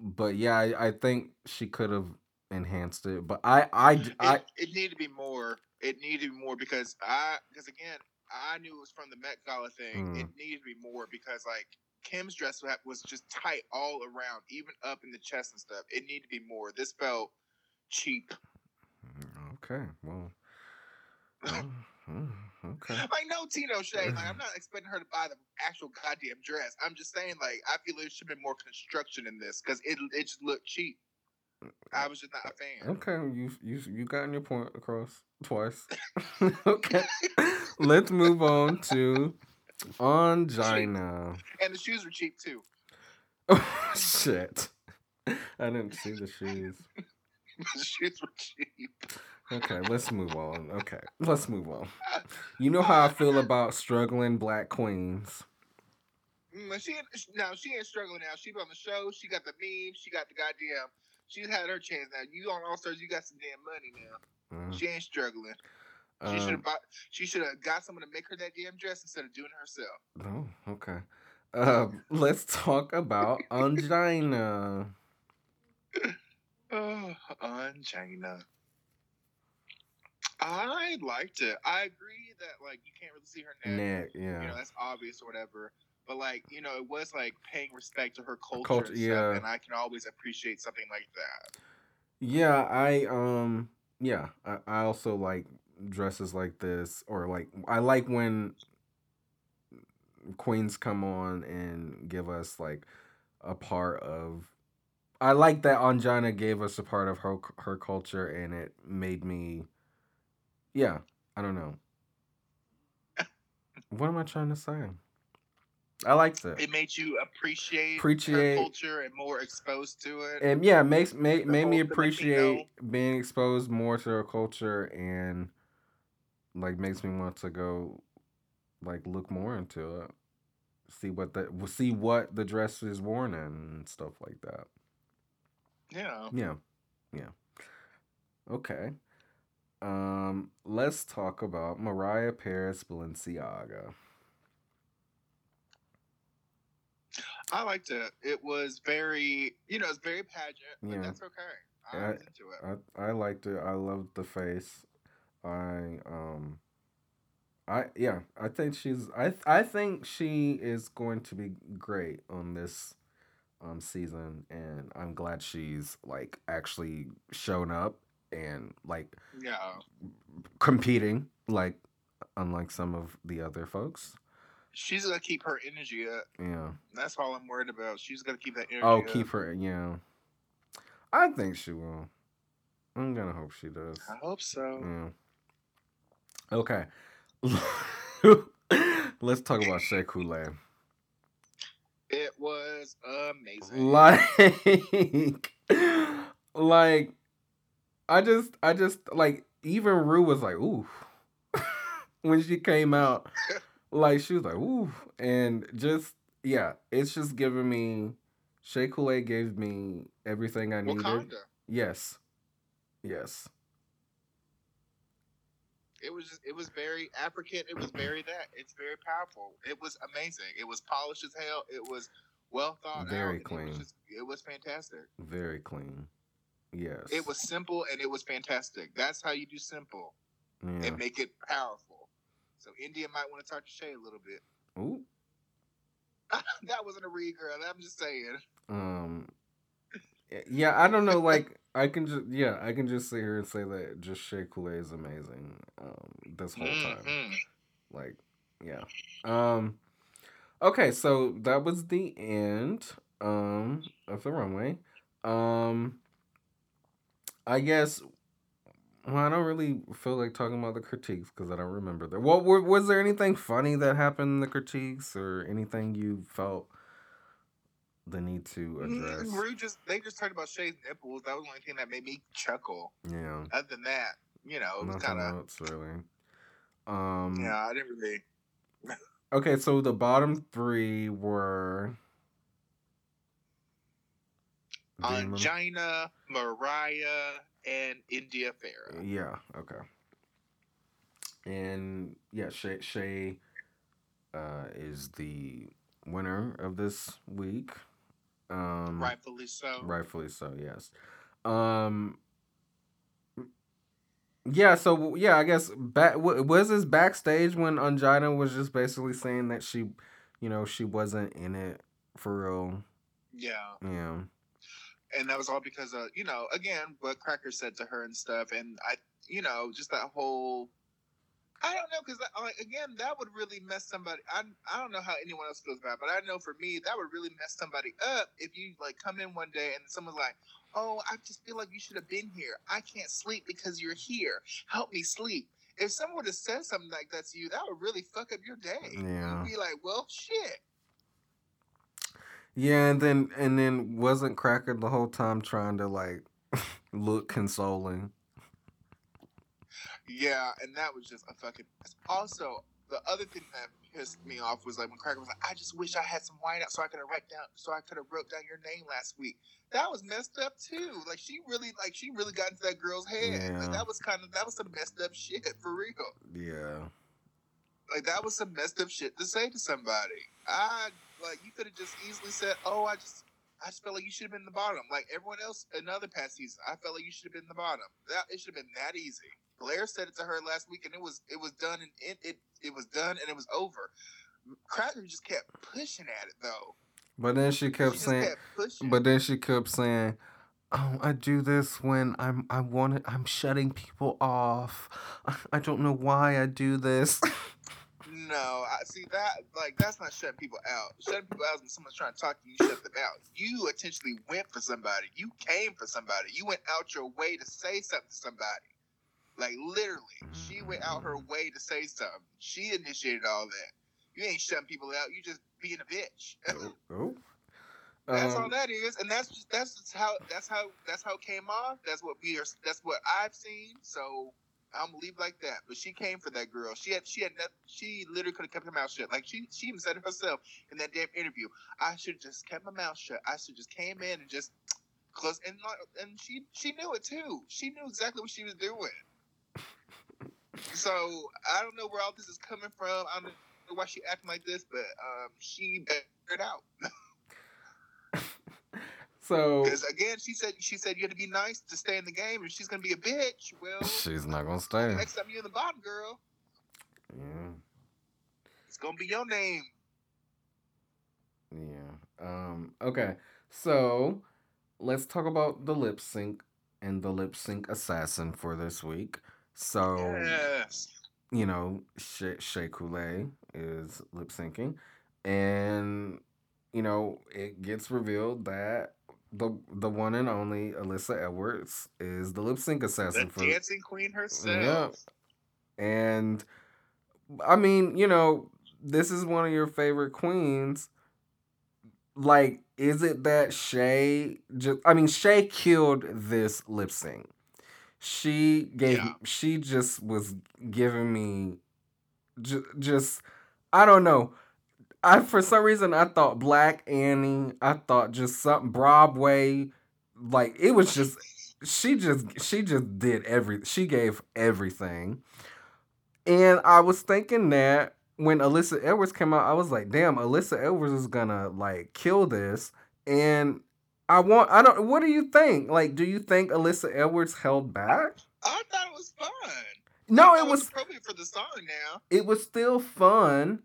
but yeah, I, I think she could have enhanced it. But I It, I it needed to be more. It needed to be more because I because again I knew it was from the Met Gala thing. Mm. It needed to be more because like Kim's dress wa- was just tight all around, even up in the chest and stuff. It needed to be more. This felt cheap. Okay, well. mm, okay. like no Tino shade. Like I'm not expecting her to buy the actual goddamn dress. I'm just saying like I feel there should have been more construction in this because it it just looked cheap. I was just not a fan. Okay, you you you gotten your point across twice. okay. Let's move on to Ongina. And the shoes were cheap too. Oh shit. I didn't see the shoes. the shoes were cheap. Okay, let's move on. Okay, let's move on. You know how I feel about struggling black queens. Mm, she now she ain't struggling now. She on the show. She got the meme. She got the goddamn. She's had her chance now. You on All Stars. You got some damn money now. Uh, She ain't struggling. She should um, have bought. She should have got someone to make her that damn dress instead of doing it herself. Oh, okay. Um, let's talk about Ongina. Oh, Ongina. I liked it. I agree that like you can't really see her neck. Neck, You know yeah. that's obvious or whatever. But like you know, it was like paying respect to her culture, Culture, and stuff, yeah. and I can always appreciate something like that. Yeah, I um yeah, I, I also like dresses like this or like I like when queens come on and give us like a part of I like that Ongina gave us a part of her her culture and it made me yeah, I don't know. What am I trying to say? I liked it. It made you appreciate, Appreciate- culture and more exposed to it. and yeah, makes made, made me Filipino- appreciate being exposed more to our culture and like makes me want to go like look more into it. See what the see what the dress is worn in and stuff like that. yeah. Yeah. Yeah. Okay. Um let's talk about Mariah Paris Balenciaga. I liked it. It was very, you know, it's very pageant, but Yeah. that's okay. I I- was into it. I I liked it. I loved the face. I um I yeah, I think she's I I think she is going to be great on this um season and I'm glad she's like actually shown up and like yeah. competing like unlike some of the other folks. She's gonna keep her energy up. Yeah. That's all I'm worried about. She's gonna keep that energy Oh, up. keep her yeah. I think she will. I'm gonna hope she does. I hope so. Yeah. Okay. Let's talk about Shea Coulee. It was amazing. Like, like, I just, I just like even Rue was like, ooh, when she came out, like she was like, ooh, and just yeah, it's just giving me. Shea Coulee gave me everything I needed. Wakanda. Yes, yes. It was just, it was very African. It was very that. It's very powerful. It was amazing. It was polished as hell. It was well thought Very out. and It clean. was, just, it was fantastic. Very clean. Yes. It was simple and it was fantastic. That's how you do simple Yeah. and make it powerful. So India might want to talk to Shea a little bit. Ooh. that wasn't a read, girl. I'm just saying. Um, yeah, I don't know. Like, I can just yeah, I can just sit here and say that just Shea Coulee is amazing. Um, this whole time, Mhm. like, yeah. Um, okay, so that was the end um of the runway. Um, I guess. Well, I don't really feel like talking about the critiques because I don't remember that. What were, was there anything funny that happened in the critiques or anything you felt the need to address? Mm, Rue just they just talked about Shea's nipples. That was the only thing that made me chuckle. Yeah. Other than that, you know, it was kind of really. Um yeah. I didn't really. okay, so the bottom three were Do you remember? Ongina, Mariah, and India Ferrah. Yeah, okay. And yeah, Shea Shea uh is the winner of this week. Um Rightfully so. Rightfully so, yes. Um yeah, so yeah, I guess back was this backstage when Ongina was just basically saying that she, you know, she wasn't in it for real. Yeah. Yeah. And that was all because of you know again what Cracker said to her and stuff, and I you know just that whole. I don't know because like again that would really mess somebody. I I don't know how anyone else feels about, it, but I know for me that would really mess somebody up if you like come in one day and someone's like, "Oh, I just feel like you should have been here. I can't sleep because you're here. Help me sleep." If someone would have said something like that to you, that would really fuck up your day. Yeah. You'd be like, "Well, shit." Yeah, and then and then wasn't Cracker the whole time trying to like look consoling. Yeah, and that was just a fucking. Also, the other thing that pissed me off was like when Cracker was like, "I just wish I had some wine out so I could have write down, so I could have wrote down your name last week." That was messed up too. Like she really, like she really got into that girl's head. Yeah. Like that was kind of that was some messed up shit for real. Yeah. Like that was some messed up shit to say to somebody. I like you could have just easily said, "Oh, I just." I just felt like you should have been in the bottom. Like everyone else another past season, I felt like you should have been in the bottom. That it should have been that easy. Blair said it to her last week, and it was it was done, and it it, it was done, and it was over. Cracker just kept pushing at it though. But then she She kept just saying kept. But then she kept saying, "Oh, I do this when I'm I want it. I'm shutting people off. I, I don't know why I do this." no, I see that like that's not shutting people out. Shutting people out is when someone's trying to talk to you, you shut them out. You intentionally went for somebody. You came for somebody. You went out your way to say something to somebody. Like literally, she went out her way to say something. She initiated all that. You ain't shutting people out. You just being a bitch. oh. That's Um, all that is, and that's just that's just how that's how that's how it came off. That's what we are. That's what I've seen. So I'm leave like that. But she came for that girl. She had she had nothing, she literally could have kept her mouth shut. Like she she even said it herself in that damn interview. I should just kept my mouth shut. I should just came in and just close and and she she knew it too. She knew exactly what she was doing. So I don't know where all this is coming from. I don't know why she acting like this, but um, she better out. so Because again, she said she said you had to be nice to stay in the game, and she's gonna be a bitch. Well, she's not gonna stay. next time you're in the bottom, girl, Yeah. it's gonna be your name. Yeah. Um. Okay. So let's talk about the lip sync and the lip sync assassin for this week. So Yes. you know, Shea, Shea Coulee is lip syncing, and you know, it gets revealed that the the one and only Alyssa Edwards is the lip sync The assassin for dancing queen herself. Yeah. and I mean, you know, this is one of your favorite queens. Like, is it that Shea just I mean, Shea killed this lip sync. She gave Yeah. she just was giving me just, just I don't know. I for some reason I thought Black Annie, I thought just something Broadway like it was just she just she just did every she gave everything. And I was thinking that when Alyssa Edwards came out, I was like, damn, Alyssa Edwards is gonna like kill this. And I want I don't what do you think? Like, do you think Alyssa Edwards held back? I thought it was fun. No, it thought was appropriate for the song now. it was still fun.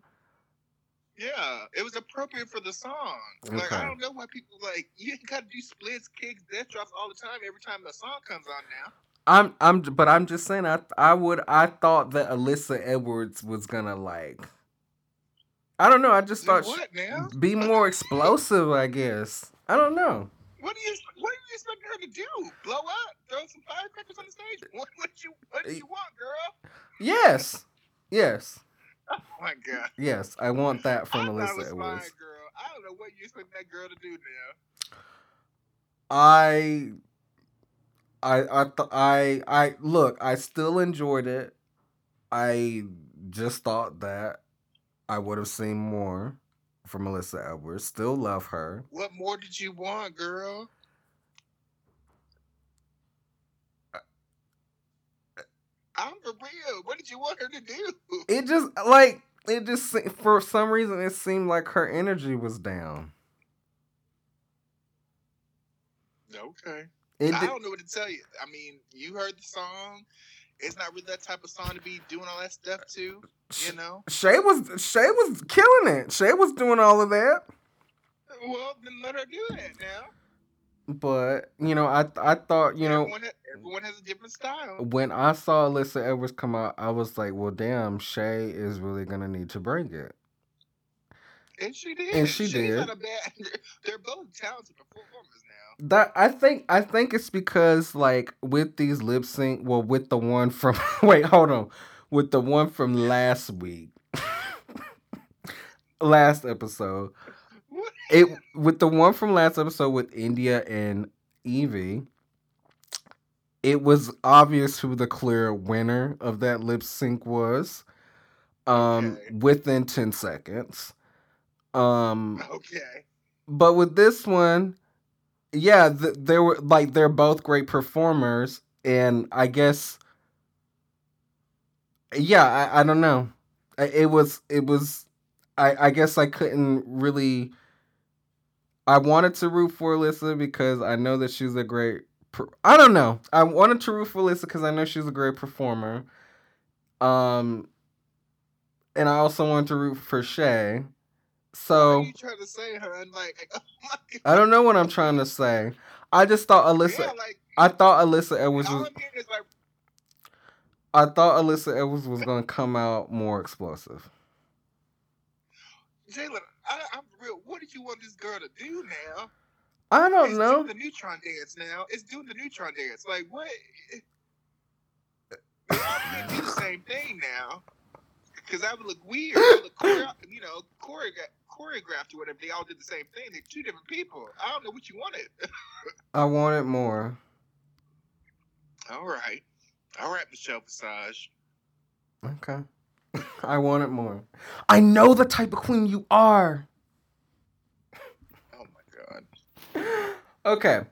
Yeah, it was appropriate for the song. Like I don't know why people like you ain't gotta do splits, kicks, death drops all the time every time the song comes on now. I'm I'm but I'm just saying I I would I thought that Alyssa Edwards was gonna like I don't know, I just thought what be more explosive, I guess. I don't know. What do you what are you expecting her to do? Blow up? Throw some firecrackers on the stage? What what you what do you want, girl? Yes. Yes. Oh my god. Yes. I want that I from it Alyssa was fine, Edwards. girl. I don't know what you expect that girl to do now. I I I th- I I look, I still enjoyed it. I just thought that I would have seen more from Alyssa Edwards. Still love her. What more did you want, girl? I'm for real. What did you want her to do? It just like it just for some reason it seemed like her energy was down. Okay. It I don't know what to tell you. I mean, you heard the song. It's not really that type of song to be doing all that stuff to, you know. Shea was Shea was killing it. Shea was doing all of that. Well, then let her do that now. But you know, I I thought you know everyone, everyone has a different style. when I saw Alyssa Edwards come out, I was like, well, damn, Shea is really gonna need to bring it. And she did. And she She's did. Bad. They're both talented performers now. That I think I think it's because like with these lip sync, well, with the one from wait, hold on, with the one from last week, last episode? It with the one from last episode with India and Yvie, it was obvious who the clear winner of that lip sync was. Um, Okay. within ten seconds. Um, Okay. but with this one, yeah, th- they were like they're both great performers, and I guess, yeah, I, I don't know. It was it was, I I guess I couldn't really. I wanted to root for Alyssa because I know that she's a great. Per- I don't know. I wanted to root for Alyssa because I know she's a great performer. Um, and I also wanted to root for Shea. What So. are you trying to say, hun? Like, oh. I don't know what I'm trying to say. I just thought Alyssa. Yeah, like, I thought Alyssa Edwards was. I'm hearing is like, I thought Alyssa Edwards was gonna come out more explosive. Jalen, I'm real. What did you want this girl to do now? I don't it's know. doing the neutron dance now. It's doing the neutron dance. Like what? Can't do the same thing now. Because I would look weird. It would look choreo- you know, choreographed, choreographed or whatever. They all did the same thing. They're two different people. I don't know what you wanted. I wanted more. all right, all right, Michelle Visage. Okay. I wanted more. I know the type of queen you are. Oh my god. Okay.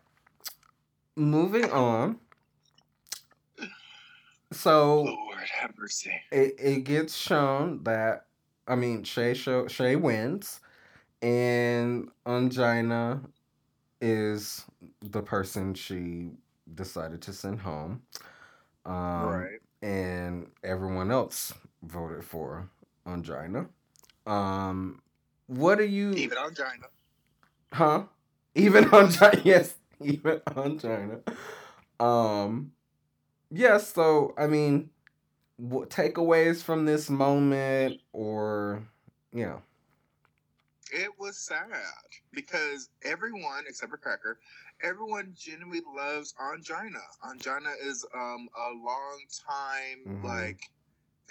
Moving on. So Lord have mercy. it, it gets shown that I mean Shea show Shea wins and Ongina is the person she decided to send home. Um, right. and everyone else voted for Ongina. Um what are you Even Ongina. Huh? Even Ongina, yes, even Ongina. Um, yes. so I mean, what takeaways from this moment, or yeah, It was sad because everyone except for Cracker, everyone genuinely loves Ongina. Ongina is um a long time Mhm. like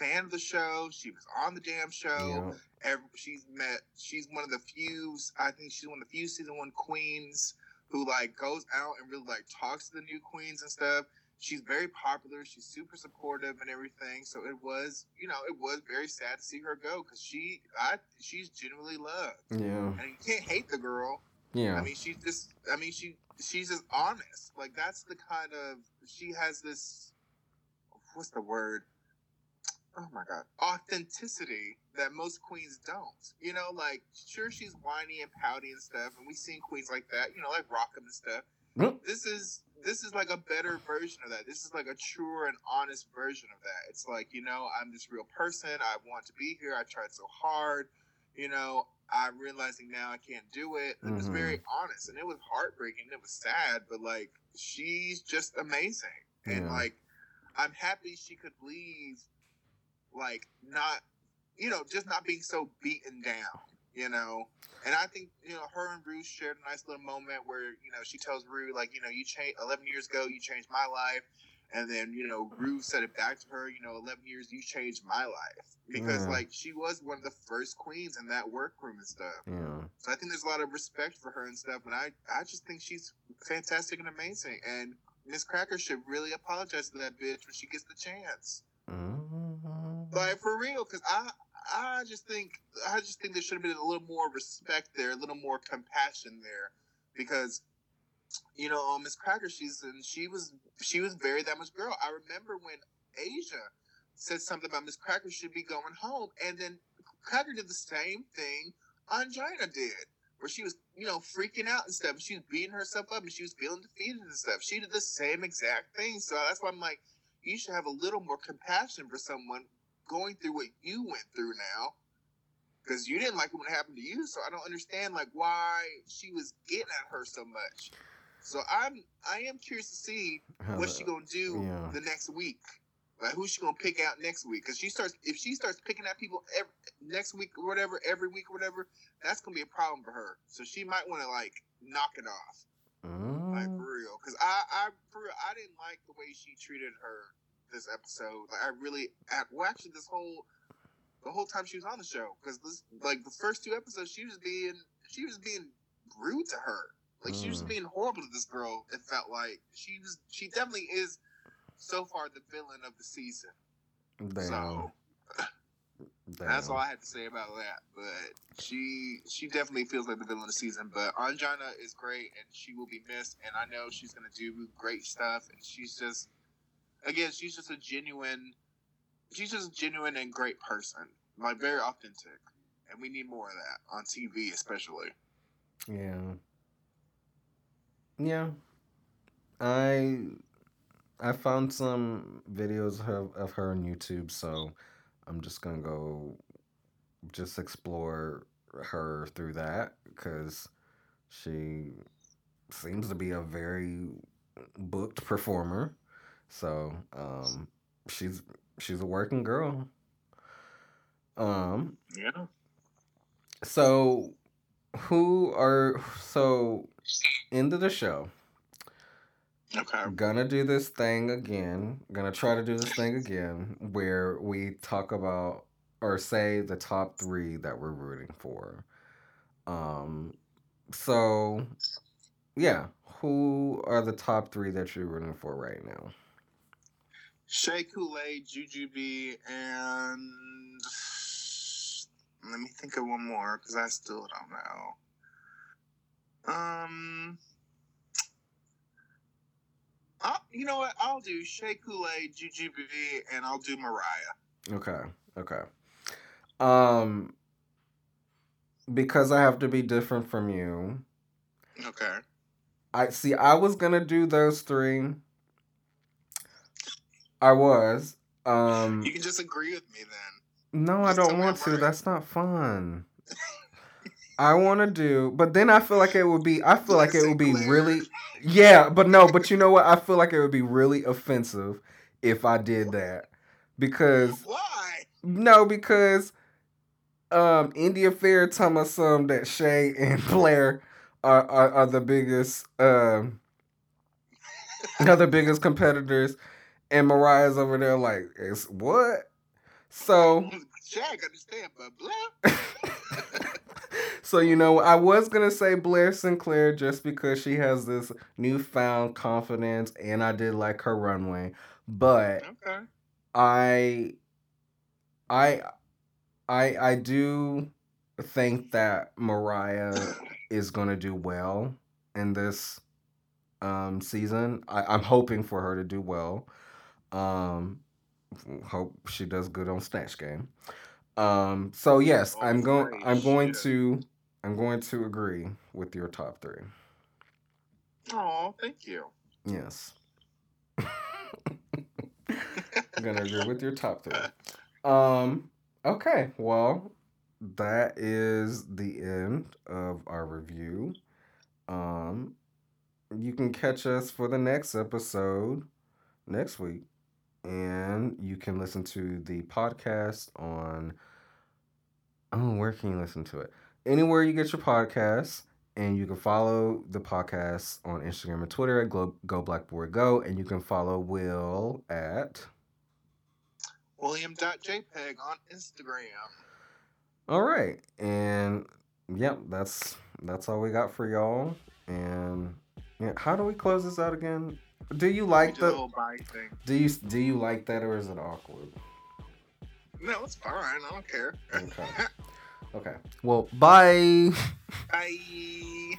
fan of the show. She was on the damn show. yeah, she's met. She's one of the few. I think she's one of the few season one queens who like goes out and really like talks to the new queens and stuff. She's very popular. She's super supportive and everything. So it was, you know, it was very sad to see her go because she, I, she's genuinely loved, yeah, and you can't hate the girl. yeah, I mean, she's just. I mean, she she's just honest. Like that's the kind of she has this. What's the word? Oh my god, authenticity that most queens don't. You know, like sure she's whiny and pouty and stuff, and we've seen queens like that. You know, like Rockham and stuff. Mm. This is this is like a better version of that. This is like a truer and honest version of that. It's like you know, I'm this real person. I want to be here. I tried so hard. you know, I'm realizing now I can't do it. It was very honest and it was heartbreaking. It was sad, but like she's just amazing. And like I'm happy she could leave like not you know, just not being so beaten down, you know. And I think, you know, her and Rue shared a nice little moment where, you know, she tells Rue, like, you know, you changed 11 years ago, you changed my life. And then, you know, Rue said it back to her, you know, 11 years, you changed my life. Because, Yeah. like, she was one of the first queens in that workroom and stuff. Yeah. So I think there's a lot of respect for her and stuff. And I, I just think she's fantastic and amazing. And Miz Cracker should really apologize to that bitch when she gets the chance. Mhm. Like for real, because I I just think I just think there should have been a little more respect there, a little more compassion there, because you know um, Miz Cracker she's and she was she was very that much girl. I remember when Asia said something about Miz Cracker should be going home, and then Cracker did the same thing Ongina did. Where she was, you know, freaking out and stuff. She was beating herself up and she was feeling defeated and stuff. She did the same exact thing. So that's why I'm like, you should have a little more compassion for someone going through what you went through now because you didn't like it when it happened to you. So i don't understand like why she was getting at her so much. So i'm i am curious to see what she gonna do yeah. the next week. Like who's she gonna pick out next week? Because she starts if she starts picking at people every, next week or whatever every week or whatever that's gonna be a problem for her. So she might want to like knock it off. Like Mm. for real, because I, I, for real, I didn't like the way she treated her this episode. Like I really, at, well, actually, this whole, the whole time she was on the show, because this, like the first two episodes, she was being, she was being rude to her. Like she was Mm. being horrible to this girl. It felt like she was, she definitely is, so far the villain of the season. Damn. So Damn. that's all I had to say about that. But she she definitely feels like the villain of the season. But Ongina is great and she will be missed. And I know she's gonna do great stuff. And she's just again, she's just a genuine she's just a genuine and great person. Like very authentic. And we need more of that on TV especially. Yeah. Yeah. I I found some videos of, of her on YouTube, so I'm just gonna go just explore her through that because she seems to be a very booked performer. So um, she's she's a working girl. Um, Yeah. so who are so end of the show? Okay. I'm Gonna do this thing again. Gonna try to do this thing again where we talk about or say the top three that we're rooting for. Um so yeah, who are the top three that you're rooting for right now? Shea Coulee, Jujubee, and let me think of one more because I still don't know. Um, i you know what? I'll do Shea Coulee, Jujubee, and I'll do Mariah. Okay, okay. Um because I have to be different from you. Okay. I see. I was gonna do those three. I was. Um. You can just agree with me then. No, I just tell don't want to. right. That's not fun. I want to do, but then I feel like it would be. I feel like it would be really. Yeah, but no, but you know what? I feel like it would be really offensive if I did that because Why? no, because um India Fair telling us some that Shea and Blair are, are, are the biggest um are the biggest competitors and Mariah's over there like is what? So Shaq understand, but blah. so you know I was gonna say Blair St. Clair just because she has this newfound confidence and I did like her runway. But Okay. I I I I do think that Mariah is gonna do well in this um season. I, I'm hoping for her to do well. Um hope she does good on Snatch Game. Um so yes, Oh, I'm going I'm going shit. to I'm going to agree with your top three. Oh, thank you. Yes. I'm gonna agree with your top three. Um. Okay. Well, that is the end of our review. Um, you can catch us for the next episode next week, and you can listen to the podcast on. Oh, where can you listen to it? Anywhere you get your podcasts, and you can follow the podcast on Instagram and Twitter at Go, Go Black Boy Go, and you can follow Will at. William.jpg on Instagram. All right, and yep, that's that's all we got for y'all. And yeah, how do we close this out again? Do you like the whole thing. Do you do you like that or is it awkward? No, it's fine. I don't care. Okay. Okay. Well, bye. Bye.